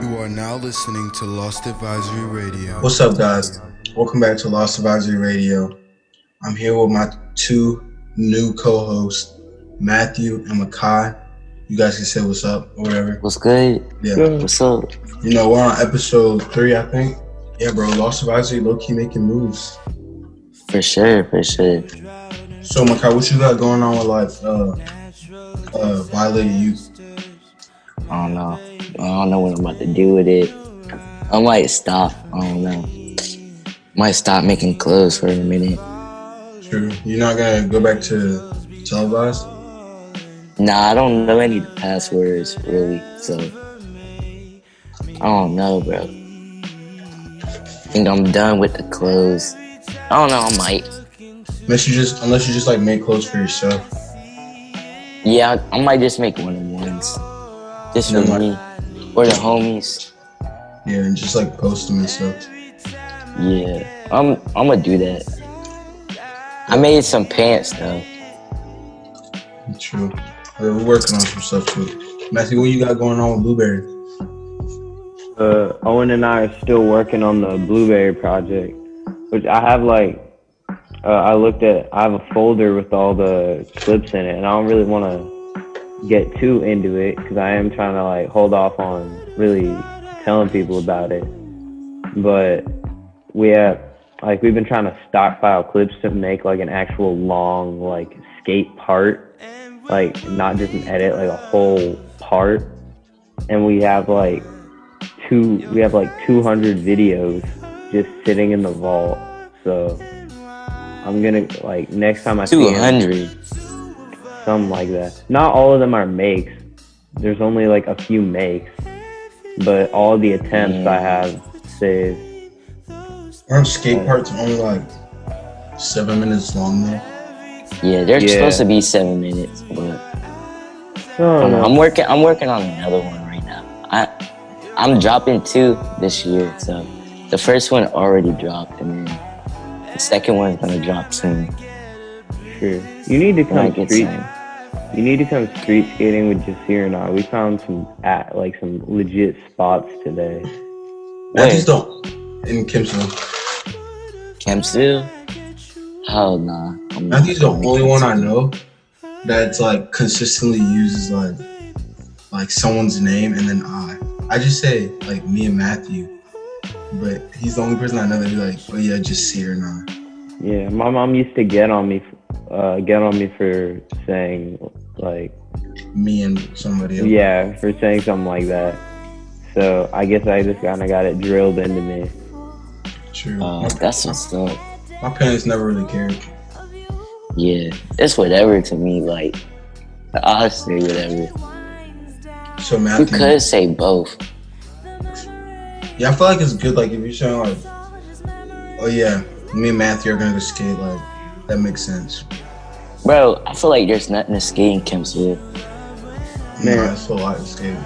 You are now listening to Lost Advisory Radio. What's up, guys? Welcome back to Lost Advisory Radio. I'm here with my two new co-hosts, Matthew and Mekhi. You guys can say what's up or whatever. What's good? Yeah. What's up? You know, we're on episode three, I think. Yeah, bro. Lost Advisory low key making moves. For sure, for sure. So, Mekhi, what you got going on with life? Uh, uh, violated youth. I don't know. I don't know what I'm about to do with it. I might stop. I don't know. Might stop making clothes for a minute. True. You're not gonna go back to televised? Nah, I don't know any passwords really, so I don't know, bro. think I'm done with the clothes. I don't know. I might. Unless you just, unless you just like make clothes for yourself. Yeah, I, I might just make one of ones, just for me or the homies. Yeah, and just like post them and stuff. Yeah, I'm. I'm gonna do that. I made some pants though. True. We're we're working on some stuff too. Matthew, what you got going on with Blueberry? uh, Owen and I are still working on the Blueberry project, which I have like, uh, I looked at, I have a folder with all the clips in it, and I don't really want to get too into it because I am trying to like hold off on really telling people about it. But we have like we've been trying to stockpile clips to make like an actual long like skate part, like not just an edit, like a whole part. And we have like two, we have like 200 videos just sitting in the vault. So I'm gonna like next time I 200. see 200 some like that. Not all of them are makes. There's only like a few makes, but all the attempts yeah. I have saved. Aren't skate parts only like seven minutes long though? Yeah, they're yeah. supposed to be seven minutes, but I'm, I'm, working. I'm working on another one right now. I I'm dropping two this year, so the first one already dropped, and then the second one's gonna drop soon sure you need to come get street signed. you need to come street skating with Jasir and I. We found some at like some legit spots today. Matthew's don't in Kimsville. Kempsville? Hell nah. I'm not Matthew's the only one I know that's like consistently uses like like someone's name and then I. I just say like me and Matthew, but he's the only person I know that be like, oh yeah, just see or not. Yeah, my mom used to get on me, uh, get on me for saying like, Me and somebody else. yeah, for saying something like that. So I guess I just kind of got it drilled into me. True. Uh, that's what's up. my parents never really cared. Yeah, it's whatever to me. Like I honestly, whatever. So Matthew, You could say both. yeah, I feel like it's good. Like if you're saying like, oh yeah, me and Matthew are gonna go skate. Like that makes sense. Bro, I feel like there's nothing to skate in Kempsville. Man, Man. I feel like skate.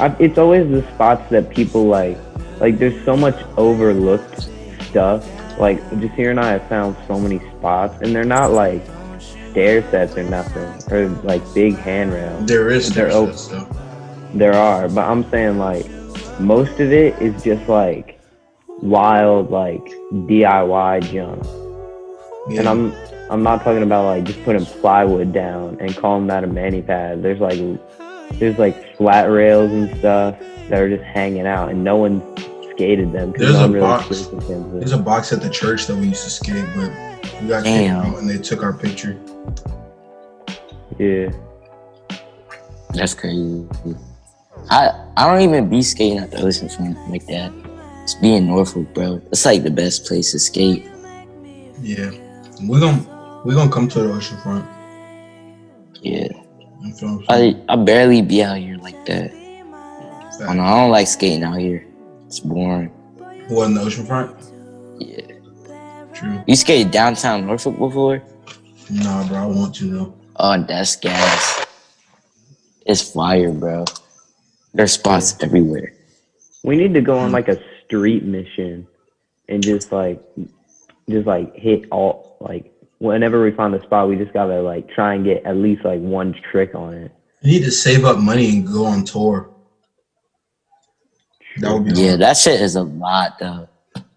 I, it's always the spots that people like. Like there's so much overlooked stuff. Like just Jasir and I have found so many spots, and they're not like stair sets or nothing, or like big handrails. There is They're there open. stuff. There are, but I'm saying like most of it is just like wild like DIY junk. Yeah. And I'm I'm not talking about like just putting plywood down and calling that a manny pad. There's like there's like flat rails and stuff that are just hanging out and no one skated them because There's no a one really box. skates. There's a box at the church that we used to skate, but we got kicked out and they took our picture. Yeah. That's crazy. I I don't even be skating at the ocean front like that. It's being Norfolk, bro. It's like the best place to skate. Yeah, we're gonna we're gonna come to the ocean front. Yeah. You feel what I'm? I I barely be out here like that. I don't, know, I don't like skating out here. It's boring. What in the ocean front? Yeah. True. You skated downtown Norfolk before? Nah, bro, I want to though. Oh, that's gas. It's fire, bro. There's spots everywhere. We need to go on hmm. like a street mission and just like just like hit all like whenever we find a spot we just gotta like try and get at least like one trick on it. You need to save up money and go on tour. That would be Yeah, hard. that shit is a lot though.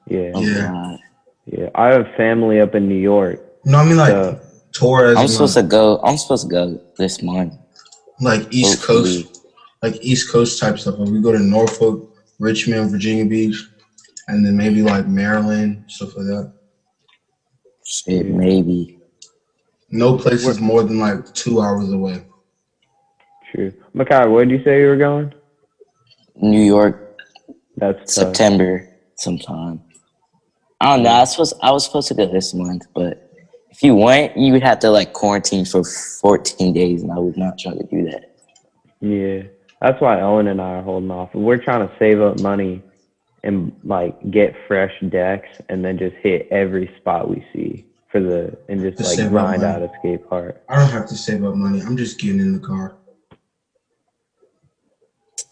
Yeah, A Yeah. lot. yeah. I have family up in New York. No, I mean like So Torres, I'm supposed to go. I'm supposed to go this month. like East hopefully. Coast, like East Coast type stuff. Like we go to Norfolk, Richmond, Virginia Beach, and then maybe like Maryland, stuff like that. Shit, maybe. No place is more than like two hours away. true. Mekhi, where did you say you were going? New York, That's tough. September sometime. I don't know. I was supposed. I was supposed to go this month, but if you went, you would have to like quarantine for 14 days, and I would not try to do that. Yeah, that's why Owen and I are holding off. We're trying to save up money and like get fresh decks, and then just hit every spot we see for the and just like save grind out a skate park. I don't have to save up money. I'm just getting in the car.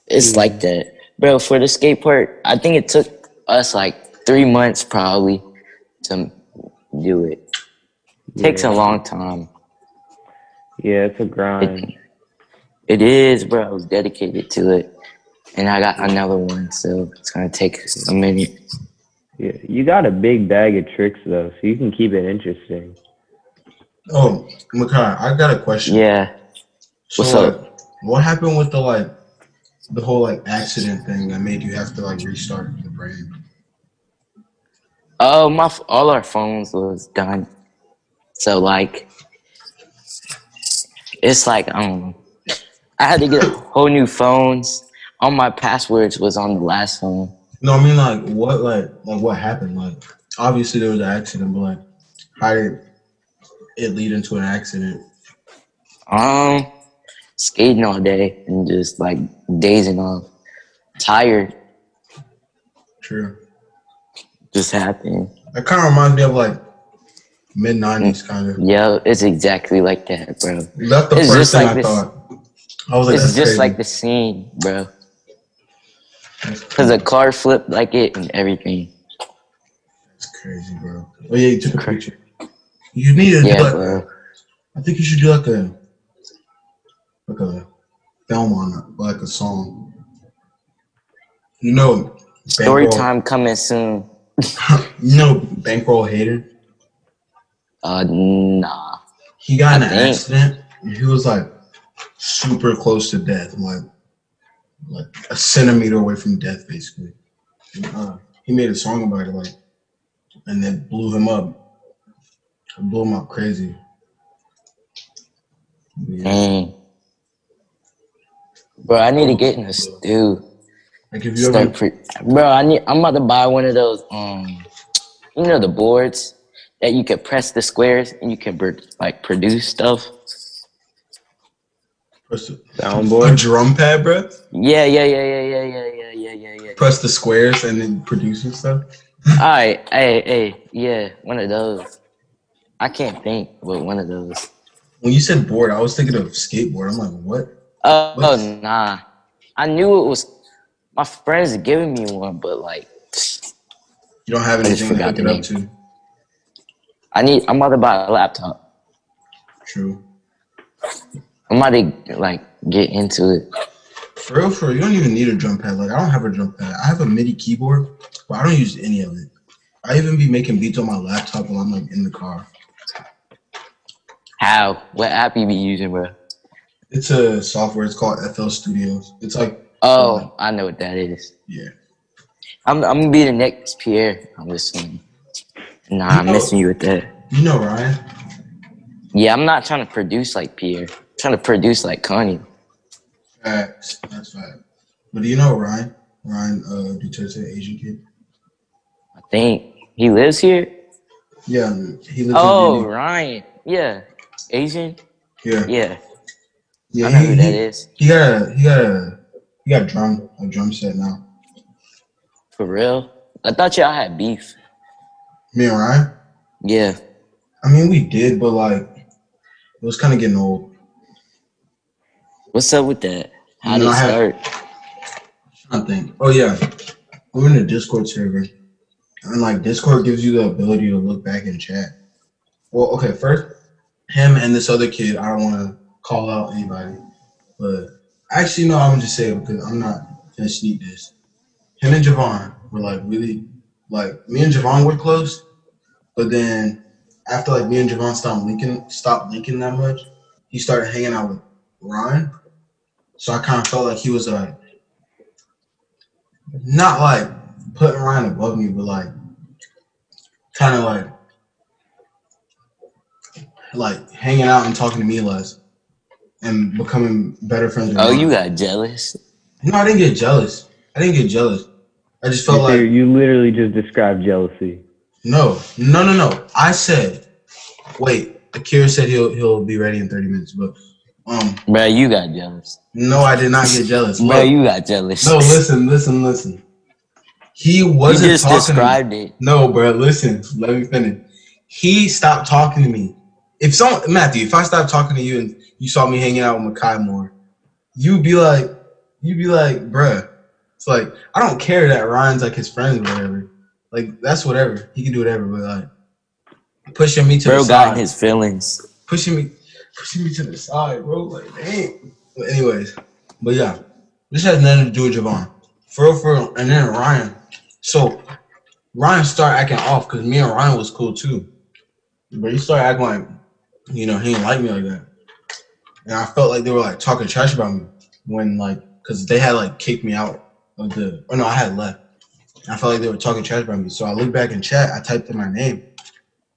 It's like that, bro. For the skate park, I think it took us like three months probably to do it. Takes Yeah. a long time. Yeah, it's a grind. It is, bro. I was dedicated to it, and I got another one, so it's gonna take a minute. Yeah, you got a big bag of tricks though, so you can keep it interesting. Oh, Mekhi, I got a question. Yeah. So, What's up? like, what happened with the like, the whole like accident thing that made you have to like restart the brand? Oh, my! All our phones was done, so like, it's like um, I had to get whole new phones. All my passwords was on the last phone. No, I mean like what like like what happened? Like obviously there was an accident, but like how did it lead into an accident? Um, skating all day and just like dazing off, tired. True. Just happened. That kind of reminds me of like mid nineties kind of. Yeah, it's exactly like that, bro. That's the It's first thing like I this- thought. I was like, It's just crazy. like the scene, bro. Cause the car flipped like it and everything. That's crazy, bro. Oh yeah, you took a picture. You need to Yeah, bro. I think you should do like a like a film on it, like a song. You know, Story Bankroll- time coming soon. You know, Bankroll Hayden. Uh, nah. He got in an think- accident. And he was like super close to death, like like a centimeter away from death, basically. And, uh, he made a song about it, like, and then blew him up. It blew him up crazy. Yeah. Dang. Bro, I need to get in the stew. Like if you ever pre- bro, I need. I'm about to buy one of those. Um, you know the boards that you can press the squares and you can like produce stuff. Press the, Soundboard? a drum pad, bro, Yeah, yeah, yeah, yeah, yeah, yeah, yeah, yeah, yeah, yeah. press the squares and then producing stuff. All right, hey, hey, yeah, one of those. I can't think, but one of those. When you said board, I was thinking of skateboard. I'm like, what? Oh, nah, I knew it was. My friends giving me one, but like, You don't have anything to forgot hook the it up to. I need. I'm about to buy a laptop. True. I'm about to like get into it. For real, for real, you don't even need a drum pad. Like I don't have a drum pad. I have a MIDI keyboard, but I don't use any of it. I even be making beats on my laptop while I'm like in the car. How? What app you be using, bro? It's a software. It's called FL Studios. It's like Oh, I know what that is. yeah. I'm I'm gonna be the next Pierre this one. Nah, I'm know- missing you with that. You know Ryan? Yeah, I'm not trying to produce like Pierre. Trying to produce like Kanye. Facts. That's fact. But do you know Ryan? Ryan uh Duterte, Asian kid. I think he lives here. Yeah, he lives Oh, Ryan. Yeah, Asian. Yeah. Yeah, Yeah, I know he, who that he, is. he got a he got a he got a drum a drum set now. For real. I thought y'all had beef. Me and Ryan? Yeah. I mean we did, but like it was kinda getting old. What's up with that? How did it start? I think. Oh yeah, we're in a Discord server, and like Discord gives you the ability to look back and chat. Well, okay, first him and this other kid. I don't want to call out anybody, but actually no, I'm gonna just say it because I'm not gonna sneak this. him and Javon were like really like me and Javon were close, but then after like me and Javon stopped linking stopped linking that much, he started hanging out with Ryan. So I kind of felt like he was like not like putting Ryan above me, but like kind of like like hanging out and talking to me less and becoming better friends. With Oh, Ryan. you got jealous. No, I didn't get jealous. I didn't get jealous. I just felt You, like you literally just described jealousy. no, no, no, no. I said, wait. Akira said he'll he'll be ready in thirty minutes, but um, Bro, you got jealous. no, I did not get jealous. Bro, you got jealous. no, listen, listen, listen. He wasn't just talking. To me. it. No, bro, listen. Let me finish. He stopped talking to me. If some Matthew, if I stopped talking to you and you saw me hanging out with Mekhi more, you'd be like, you'd be like, bruh. It's like I don't care that Ryan's like his friend or whatever. Like that's whatever. He can do whatever, but like pushing me to Bro got side, his feelings. pushing me, pushing me to the side, bro. Like dang. But anyways, but yeah, this has nothing to do with Javon. For real, for real. And then Ryan. So Ryan started acting off because me and Ryan was cool too. But he started acting like, you know, he didn't like me like that. And I felt like they were like talking trash about me when like, cause they had like kicked me out of the, oh no, I had left. I felt like they were talking trash about me. So I looked back in chat, I typed in my name.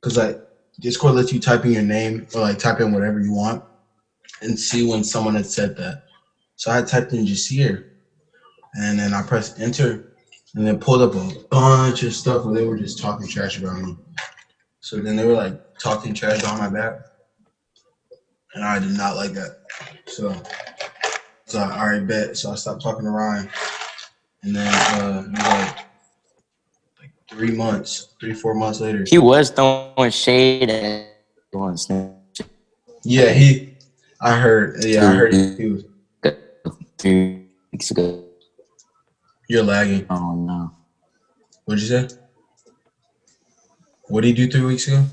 Cause like Discord lets you type in your name or like type in whatever you want and see when someone had said that. So I typed in Jasir and then I pressed enter and then pulled up a bunch of stuff where they were just talking trash about me. So then they were like talking trash on my back. And I did not like that. So, so I already bet. So I stopped talking to Ryan. And then uh like three months, three, four months later. He was throwing shade at you on Snapchat Yeah, he I heard yeah, I heard he was three weeks ago. you're lagging. Oh no. What'd you say? What did he do three weeks ago?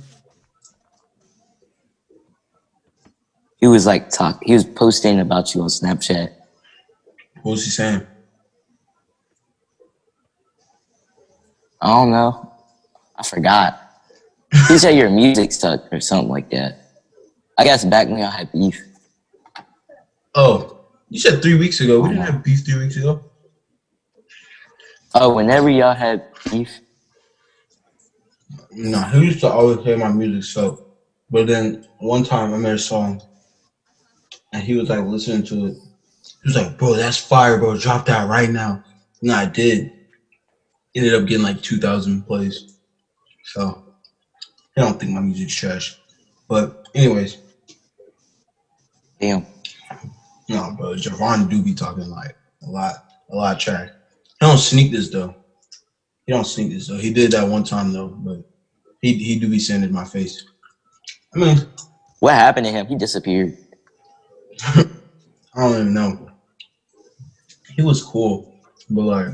He was like talk. He was posting about you on Snapchat. What was he saying? I don't know. I forgot. He said your music sucked or something like that. I guess back when y'all had beef. Oh, you said three weeks ago. We didn't have beef three weeks ago. Oh, whenever y'all had beef, No, he used to always play my music so but then one time I made a song and he was like listening to it. He was like, bro, that's fire, bro. Drop that right now. And I did. Ended up getting like two thousand plays. So I don't think my music's trash. But anyways, damn. no, bro, Javon do be talking like a lot, a lot of trash. He don't sneak this though. He don't sneak this though. He did that one time though, but he he do be saying in my face. I mean, What happened to him? He disappeared. I don't even know. He was cool, but like,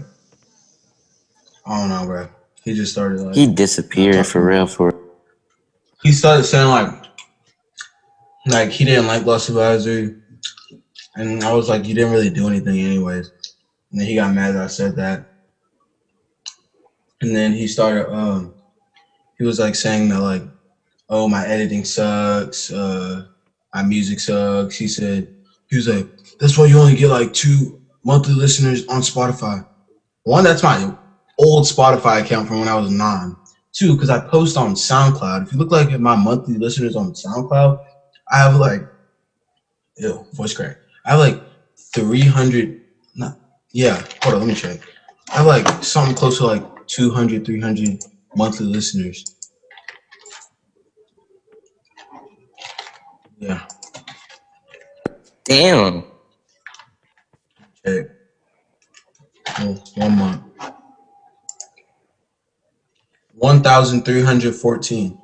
I don't know, bro. He just started like He disappeared for real. For he started saying like, like he didn't like Lost Advisory, and I was like, you didn't really do anything anyways. And then he got mad that I said that, and then he started, um, he was like saying that like, oh my editing sucks, uh, my music sucks. He said he was like, that's why you only get like two monthly listeners on Spotify. One, that's my old Spotify account from when I was nine. Two, because I post on SoundCloud. If you look like my monthly listeners on SoundCloud, I have like, ew, voice crack. I have like 300, not, yeah, hold on, let me check. I have like something close to like 200, 300 monthly listeners. Yeah, damn. check. Oh, one month. 1,314.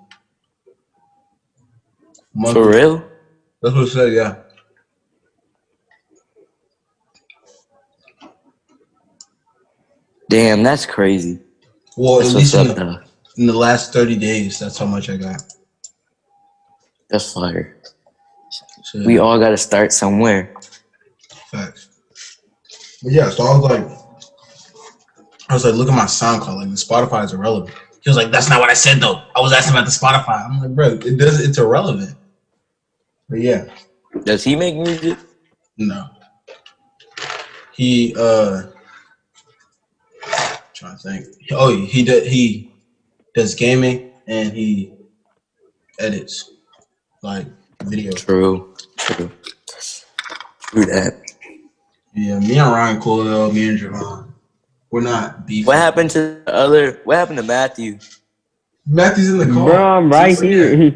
Monthly. For real? That's what it said, yeah. Damn, that's crazy. Well, That's at least in the, in the last 30 days, that's how much I got. That's fire. So, We all got to start somewhere. facts. But yeah, so I was like, I was like, look at my SoundCloud. Like the Spotify is irrelevant. He was like, that's not what I said though. I was asking about the Spotify. I'm like, bro, it does. It's irrelevant. But yeah, Does he make music? no. He uh, trying to think. Oh, he did. He does gaming and he edits like video. True. True. True that. Yeah, me and Ryan Coyle, me and Javon, we're not beefing. What happened to the other? What happened to Matthew? Matthew's in the car. Bro, I'm right here.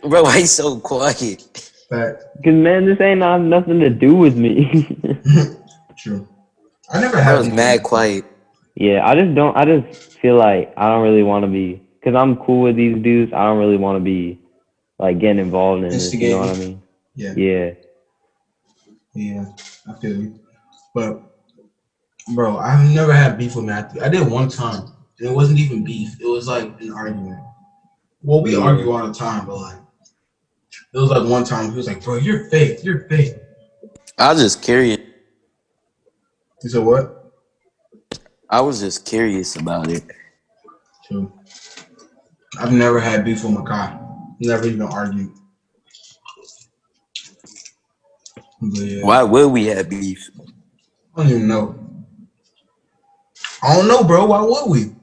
Bro, why you so quiet? Fact. Cause man, this ain't have nothing to do with me. True. I never had. I had was one. mad quiet. yeah, I just don't. I just feel like I don't really want to be. Cause I'm cool with these dudes. I don't really want to be like getting involved in this. You know what I mean? Yeah, Yeah. yeah, I feel you. But, bro, I've never had beef with Matthew. I did one time, and it wasn't even beef. It was like an argument. Well, we Yeah. argue all the time, but like, it was like one time he was like, "Bro, you're fake. You're fake." I was just curious. You said, "What?" I was just curious about it. True. I've never had beef with Mekhi. Never even argued. Yeah. Why would we have beef? I don't even know. I don't know, bro. Why would we?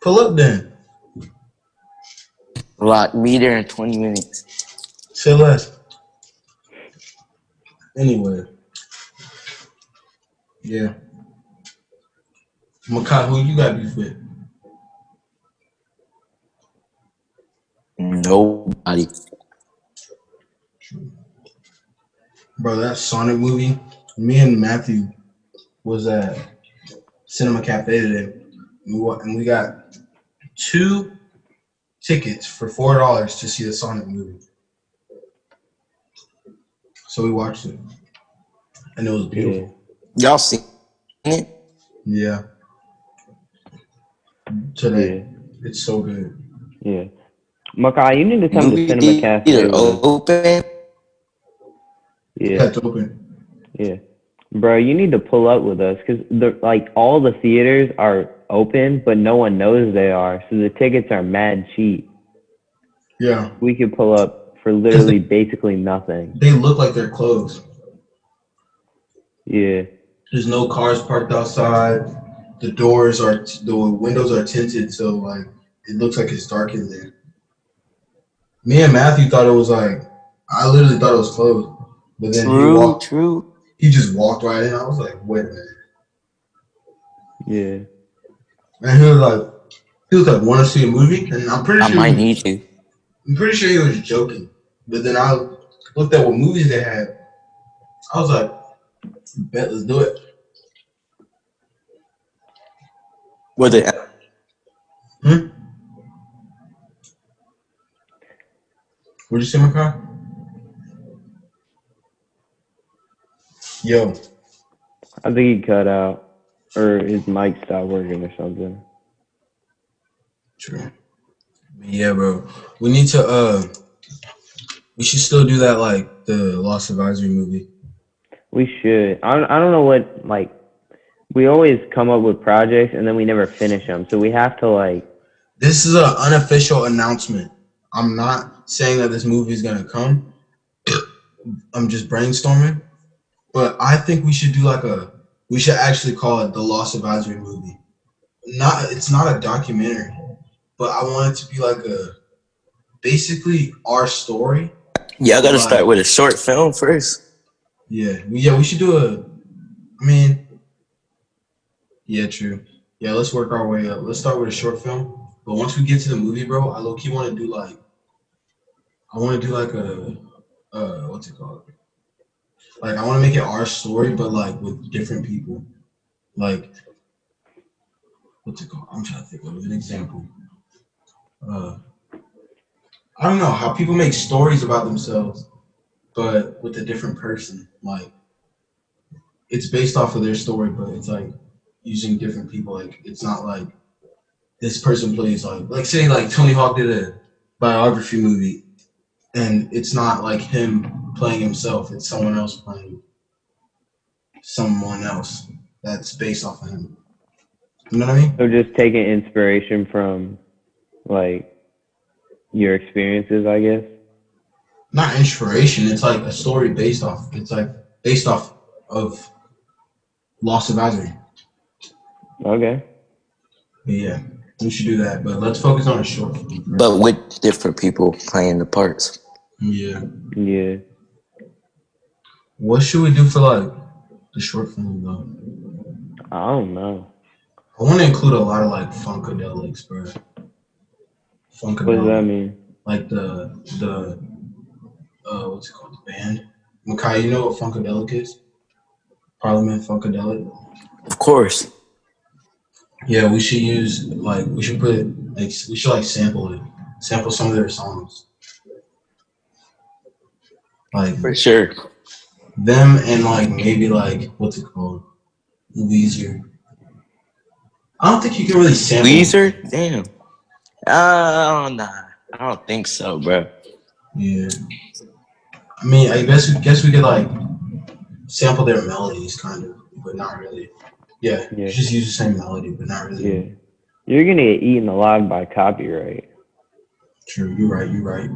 Pull up then. Like me there in 20 minutes. Say less. Anyway. Yeah. Mekhi, who you got beef with? Nobody. Bro, that Sonic movie, me and Matthew was at Cinema Cafe today. And we, wa- and we got two tickets for four dollars to see the Sonic movie. So we watched it. And it was Yeah. beautiful. Y'all seen it? Yeah. Today. It's so good. Yeah. Mekhi, you need to come to Cinema Cafe. open? Yeah. Yeah, it's open. Yeah. Bro, you need to pull up with us because the like all the theaters are open, but no one knows they are. So the tickets are mad cheap. Yeah. We could pull up for literally basically nothing. They look like they're closed. Yeah. There's no cars parked outside. The doors are the windows are tinted, so like it looks like it's dark in there. Me and Matthew thought it was like I literally thought it was closed, but then he True, walked. true. He just walked right in. I was like, wait a minute. Yeah. And he was like, he was like, want to see a movie? And I'm pretty I sure. I might need to. I'm pretty sure he was joking. But then I looked at what movies they had. I was like, bet let's do it. Was it? Hmm? What'd you see my Mekhi? Yo, I think he cut out or his mic stopped working or something. true. Yeah, bro. We need to uh we should still do that like the Lost Advisory movie. We should. I don't, I don't know what like we always come up with projects and then we never finish them. So we have to like This is an unofficial announcement. I'm not saying that this movie is gonna come. I'm just brainstorming. But I think we should do like a we should actually call it the Lost Advisory movie. Not it's not a documentary, but I want it to be like a basically our story. Yeah, I gotta Right. start with a short film first. Yeah, yeah, we should do a. I mean, yeah, true. Yeah, let's work our way up. Let's start with a short film, but once we get to the movie, bro, I low key want to do like, I want to do like a, uh, what's it called? Like, I want to make it our story, but like with different people. Like, what's it called? I'm trying to think of an example. Uh, I don't know how people make stories about themselves but with a different person. Like it's based off of their story, but it's like using different people. Like it's not like this person plays like like say like Tony Hawk did a biography movie, and it's not like him playing himself. It's someone else playing someone else. that's based off of him. You know what I mean? So just taking inspiration from like your experiences, I guess. Not inspiration. It's like a story based off. It's like based off of Lost Advisory. Okay. But yeah, we should do that. But let's focus on a short. But with different people playing the parts. Yeah. Yeah. What should we do for like the short film though? I don't know. I want to include a lot of like funkadelics, bro. Funkadelic. What does that mean? like the the uh, what's it called? The band. Mekhi, you know what funkadelic is? Parliament funkadelic. Of course. Yeah, we should use like we should put like we should like sample it, sample some of their songs. Like For sure. Them and like maybe like what's it called? Weezer. I don't think you can really sample. Weezer? Damn. Uh, nah. I don't think so, bro. Yeah. I mean, I guess we guess we could like sample their melodies, kind of, but not really. Yeah, Yeah. just use the same melody, but not really. Yeah. You're gonna get eaten alive by copyright. True. You're right. You're right.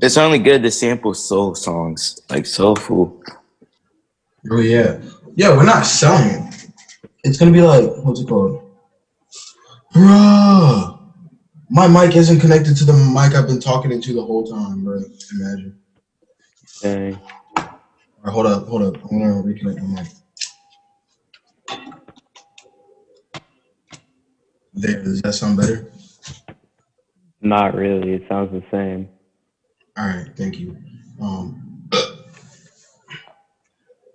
It's only good to sample soul songs, like soulful. Oh yeah, yeah. We're not selling it. It's gonna be like what's it called? Bruh. My mic isn't connected to the mic I've been talking into the whole time, bro. Imagine. Dang. All right, hold up, hold up. I'm gonna reconnect my mic. There, does that sound better? Not really. It sounds the same. All right, thank you. Um,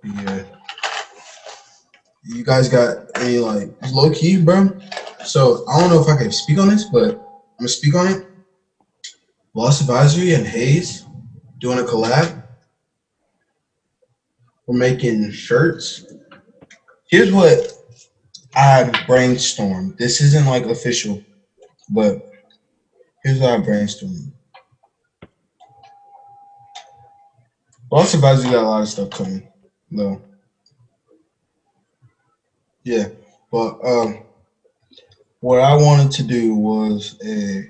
yeah. You guys got any like low key, bro? So I don't know if I can speak on this, but I'm gonna speak on it. Lost Advisory and Hayes doing a collab. We're making shirts. Here's what I brainstormed. This isn't like official, but here's what I brainstormed. Lost Advisory got a lot of stuff coming, though. Yeah, but um, what I wanted to do was a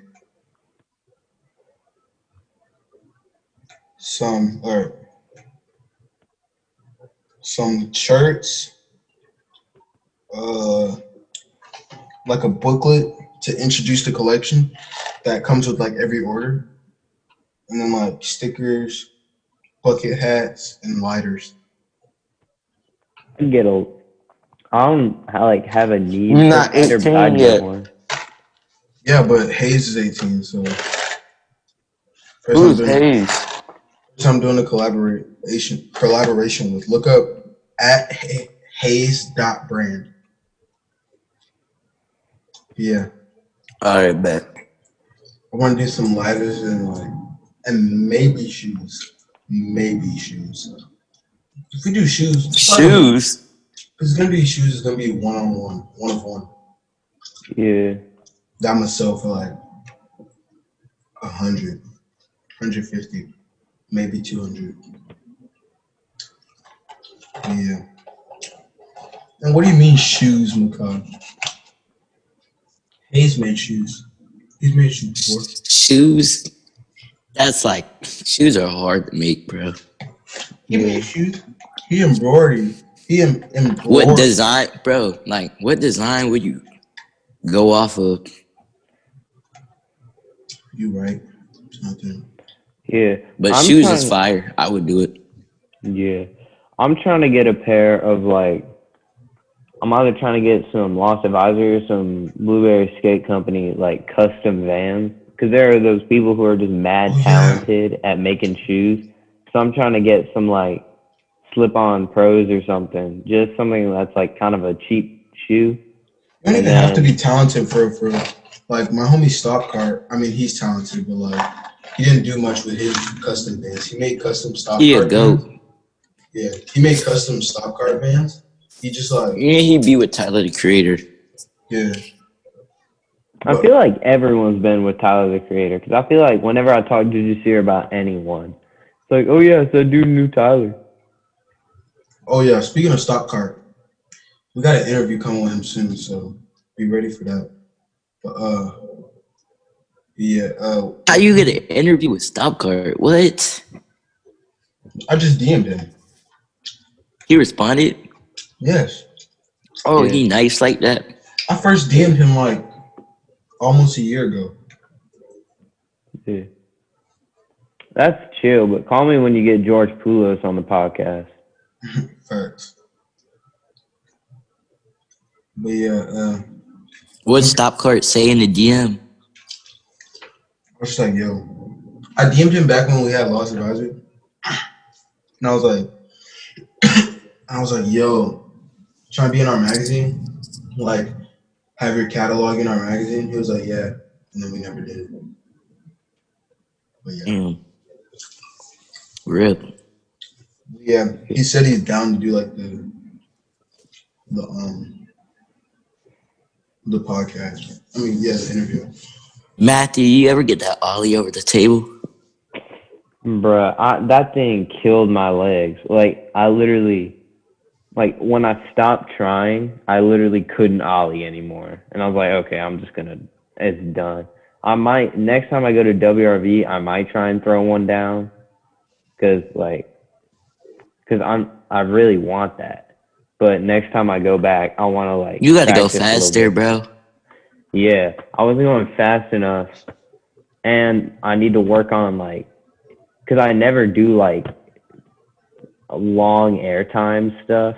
some or some shirts, uh, like a booklet to introduce the collection that comes with like every order, and then like stickers, bucket hats, and lighters. I get a. I don't ha- like have a need. You're for not it, 18 yet. one. Yeah, but Hayes is 18, so. First Who's I'm doing, Hayes? first I'm doing a collaboration collaboration with. Look up at Ha- Hayes dot brand. Yeah, All right, bet. I want to do some lighters and like, and maybe shoes, maybe shoes. If we do shoes, Shoes? It's gonna be shoes. It's gonna be one on one, one of one. Yeah. that sell for like a hundred, hundred fifty, maybe two hundred. Yeah. And what do you mean shoes, Mekhi? Hayes made shoes. He's made shoes before. Shoes? That's like, shoes are hard to make, bro. He made shoes. He embroidered. He em- embroidered. What design, bro? Like, what design would you go off of? You right? It's nothing. Yeah. But I'm shoes is trying- fire. I would do it. Yeah. I'm trying to get a pair of like I'm either trying to get some Lost Advisor or some Blueberry Skate Company like custom vans because there are those people who are just mad Oh, yeah. talented at making shoes. So I'm trying to get some like slip-on pros or something, just something that's like kind of a cheap shoe. You don't even And have to be talented for for like my homie Stop Cart. I mean, he's talented, but like he didn't do much with his custom Vans. He made custom Stop He a Cart goat. Vans. Yeah, he made custom Stop Cart Vans. He just like Yeah, he'd be with Tyler the Creator. yeah. I But- feel like everyone's been with Tyler the Creator because I feel like whenever I talk to Jasir about anyone, it's like, oh yeah, so dude knew Tyler. Oh yeah, speaking of Stop Cart, we got an interview coming with him soon, so be ready for that. But uh, yeah, uh, How you get an interview with Stop Cart? What? I just DM'd him. He responded? Yes, Oh, Yeah. he nice like that. I first DM'd him like almost a year ago. Yeah. That's chill, but call me when you get George Poulos on the podcast. Facts. But yeah, uh, What Stop Cart say in the DM? I was just like, yo, I DM'd him back when we had Lost Advisor, and I was like, I was like, yo, trying to be in our magazine, like, have your catalog in our magazine. He was like, yeah, and then we never did it. But yeah, Mm. Rip. yeah, he said he's down to do like the, the um, the podcast. I mean, yeah, the interview. Matthew, you ever get that ollie over the table? Bruh, I, that thing killed my legs. Like, I literally, like, when I stopped trying, I literally couldn't ollie anymore. And I was like, okay, I'm just gonna, it's done. I might, next time I go to WRV, I might try and throw one down. Cause, like, cause I'm, I really want that. But next time I go back, I wanna, like, You gotta go practice a little faster, bro. Yeah, I wasn't going fast enough, and I need to work on like, cause I never do like long airtime stuff,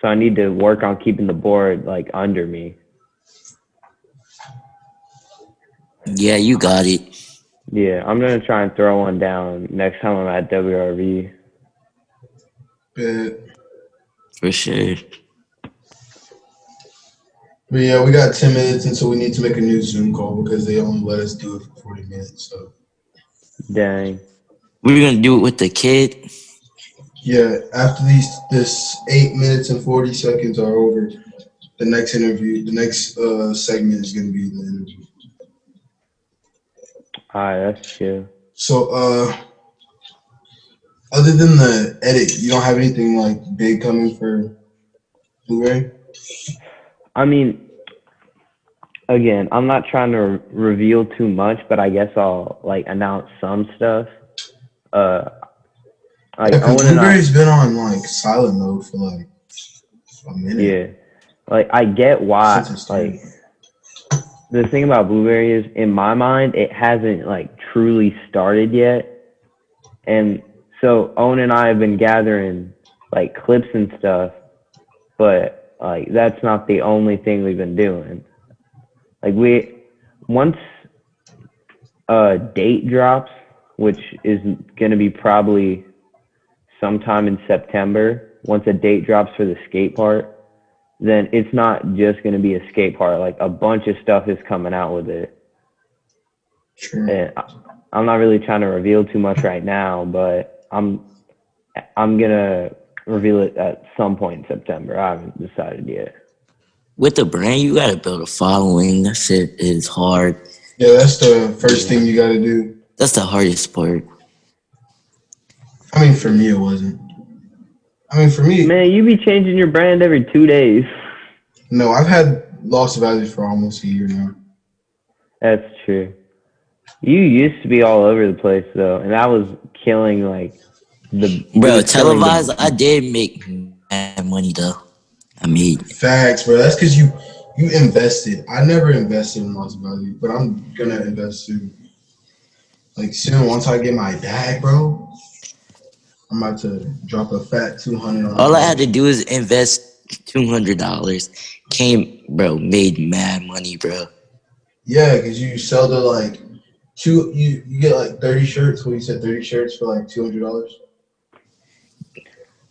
so I need to work on keeping the board like under me. Yeah, you got it. Yeah, I'm gonna try and throw one down next time I'm at WRV. But, For sure. but yeah, we got ten minutes until we need to make a new Zoom call because they only let us do it for forty minutes. So Dang. We're gonna do it with the kid. yeah, after these this eight minutes and forty seconds are over, the next interview, the next uh segment is gonna be the interview. Alright, that's chill. So uh other than the edit, you don't have anything like big coming for Blueberry? I mean, again, I'm not trying to re- reveal too much, but I guess I'll like announce some stuff. Uh, like Yeah, 'cause Owen and I, Blueberry's been on like silent mode for like a minute. yeah, like I get why. Like. The thing about Blueberry is, in my mind, it hasn't like truly started yet, and so Owen and I have been gathering like clips and stuff, but like that's not the only thing we've been doing. Like we once a date drops, which is going to be probably sometime in September. Once a date drops for the skate part, then it's not just going to be a skate part. Like a bunch of stuff is coming out with it. Sure. And I, I'm not really trying to reveal too much right now, but I'm I'm gonna reveal it at some point in September. I haven't decided yet. With the brand, you gotta build a following. That shit is hard. Yeah, that's the first thing you gotta do. That's the hardest part. I mean for me it wasn't. I mean for me Man, you be changing your brand every two days. no, I've had Lost Valley for almost a year now. That's true. You used to be all over the place though, and that was killing like the Bro, it was the- televised, I did make mad money though. I made Facts, bro. That's because you you invested. I never invested in Lost value, but I'm gonna invest soon. Like soon, once I get my bag, bro, I'm about to drop a fat two hundred all I had to do is invest two hundred dollars. Came, bro, made mad money, bro. Yeah, because you sell the like two. You you get like thirty shirts. What you said, thirty shirts for like two hundred dollars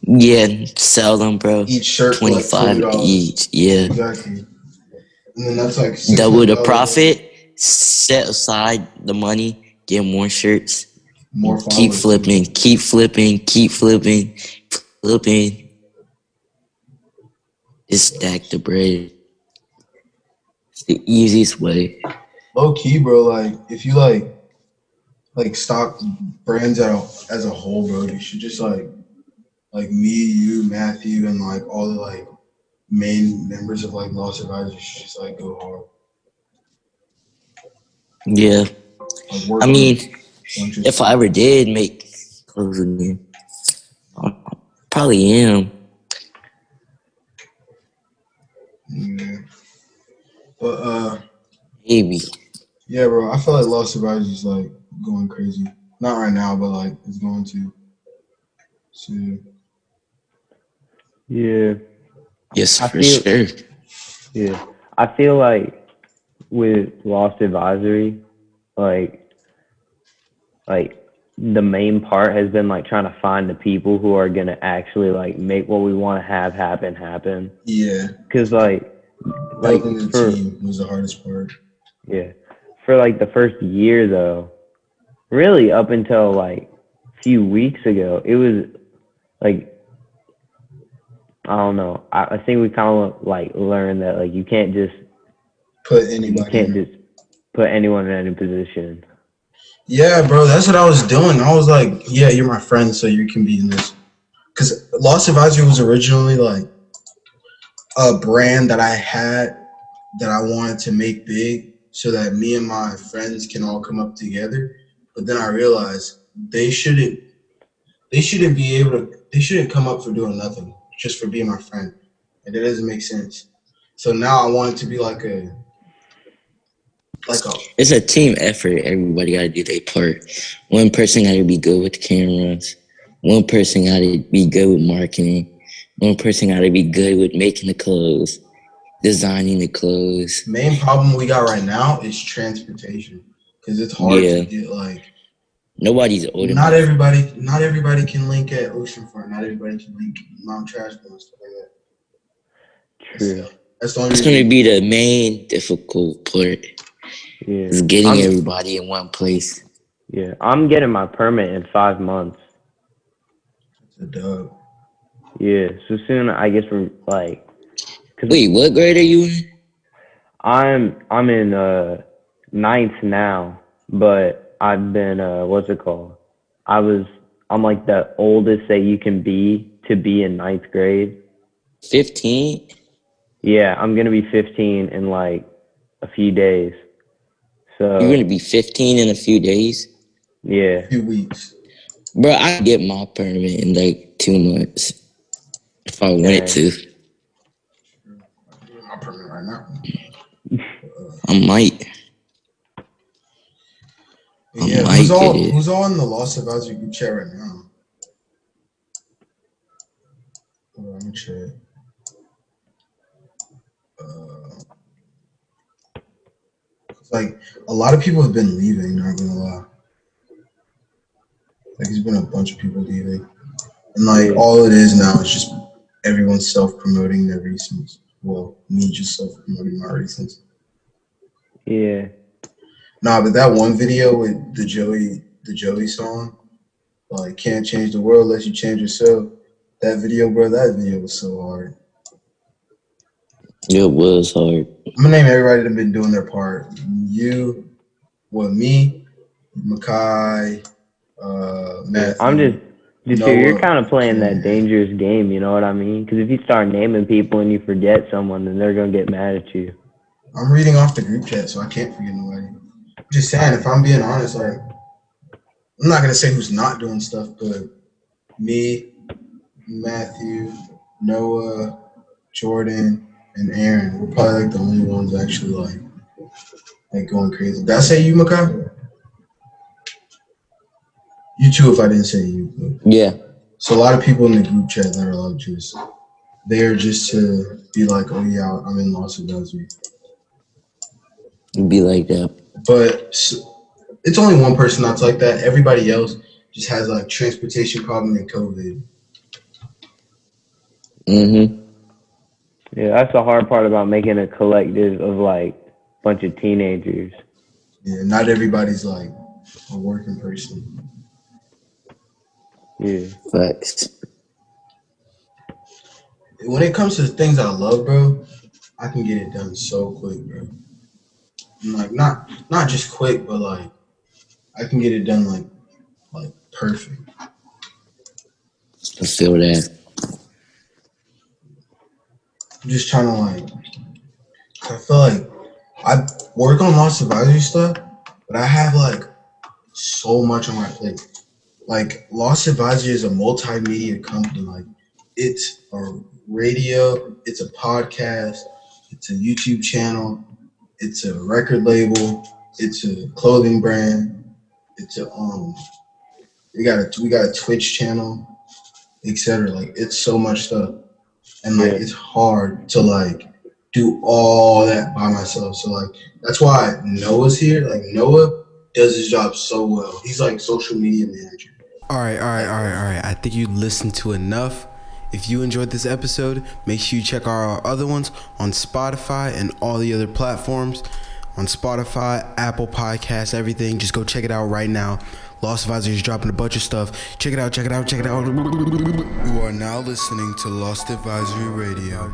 Yeah, sell them, bro. each shirt. twenty five like, each. Yeah, Exactly. And then that's like double the profit. Set aside the money. Get more shirts. More Keep flipping. Keep flipping. Keep flipping. Flipping. Just stack the bread. It's the easiest way. low key, bro. Like if you like like stock brands out as a whole, bro, you should just like like me, you, Matthew, and like all the like main members of like Lost Advisors should just like go hard. Yeah. Like, I mean, a bunch of if I ever did make clothes again, I probably am. Yeah. But uh Maybe. yeah, bro, I feel like Lost Advisors is like going crazy. Not right now, but like it's going to. So Yeah. Yes, I for feel- sure. Yeah. I feel like with Lost Advisory, like like the main part has been like trying to find the people who are gonna actually like make what we want to have happen happen. yeah, Cause like like the for team was the hardest part. yeah for like the first year though, really up until like a few weeks ago, it was like I don't know. I, I think we kind of like learned that like you can't just Put you anybody. can't in. just put anyone in any position. Yeah, bro, that's what I was doing. I was like, yeah, you're my friend, so you can be in this. Because Lost Advisory was originally like a brand that I had that I wanted to make big so that me and my friends can all come up together. But then I realized they shouldn't they shouldn't be able to they shouldn't come up for doing nothing, just for being my friend. And that doesn't make sense. So now I want it to be like a like a It's a team effort. Everybody got to do their part. One person got to be good with cameras. One person got to be good with marketing. One person got to be good with making the clothes, designing the clothes. main problem we got right now is transportation because it's hard Yeah. to get like Nobody's old not enough. everybody not everybody can link at oceanfront not everybody can link Mount Trashmore and stuff like that True. So, that's the only It's going to be the main difficult part. Yeah. Is getting I'm- everybody in one place. Yeah. I'm getting my permit in five months. it's a dub Yeah. So soon, I guess we're like, Wait, what grade are you in? I'm I'm in uh ninth now, but I've been uh what's it called? I was I'm like the oldest that you can be to be in ninth grade. 15? Yeah, I'm gonna be 15 in like a few days. So You're going to be 15 in a few days? yeah, a few weeks Bro, I get my permit in like two months if I wanted to. my permit right now I might. But I yeah might who's all it. who's all in the Lost Advisory group chat right now Hold on, let me check uh, it's like a lot of people have been leaving not gonna lie like there's been a bunch of people leaving and like all it is now is just everyone self-promoting their reasons well me just self-promoting my reasons yeah, Nah, but that one video with the Joey, the Joey song, like "Can't Change the World Unless You Change Yourself." That video, bro, that video was so hard. It was hard. I'm gonna name everybody that been doing their part. You, what me, Mekhi, uh, Matthew. I'm just just Noah, you're kind of playing that dangerous game. You know what I mean? Because if you start naming people and you forget someone, then they're gonna get mad at you. I'm reading off the group chat, so I can't forget nobody. I'm just saying, if I'm being honest, like I'm not gonna say who's not doing stuff, but me, Matthew, Noah, Jordan, and Aaron, we're probably like the only ones actually like like going crazy. Did I say you, Mekhi? You too, if I didn't say you. Yeah. So a lot of people in the group chat that are like just there just to be like, oh yeah, I'm in Los Angeles. It'd be like that. But it's only one person that's like that. Everybody else just has like transportation problem and COVID. Mm-hmm. Yeah, that's the hard part about making a collective of like a bunch of teenagers. Yeah, not everybody's like a working person. Yeah, Facts. When it comes to the things I love, bro, I can get it done so quick, bro. And, like not not just quick, but like I can get it done like like perfect. I feel that. I'm just trying to like. I feel like I work on lost advisory stuff, but I have like so much on my plate. Like Lost Advisory is a multimedia company. Like it's a radio, it's a podcast, it's a YouTube channel, it's a record label, it's a clothing brand, it's a um we got a we got a Twitch channel, etc. Like it's so much stuff. And like Yeah. it's hard to like do all that by myself. So like that's why Noah's here. Like Noah does his job so well. He's like social media manager. All right, all right, all right, all right. I think you listened to enough. If you enjoyed this episode, make sure you check out our other ones on Spotify and all the other platforms. On Spotify, Apple Podcasts, everything. Just go check it out right now. Lost Advisor is dropping a bunch of stuff. Check it out, check it out, check it out. You are now listening to Lost Advisory Radio.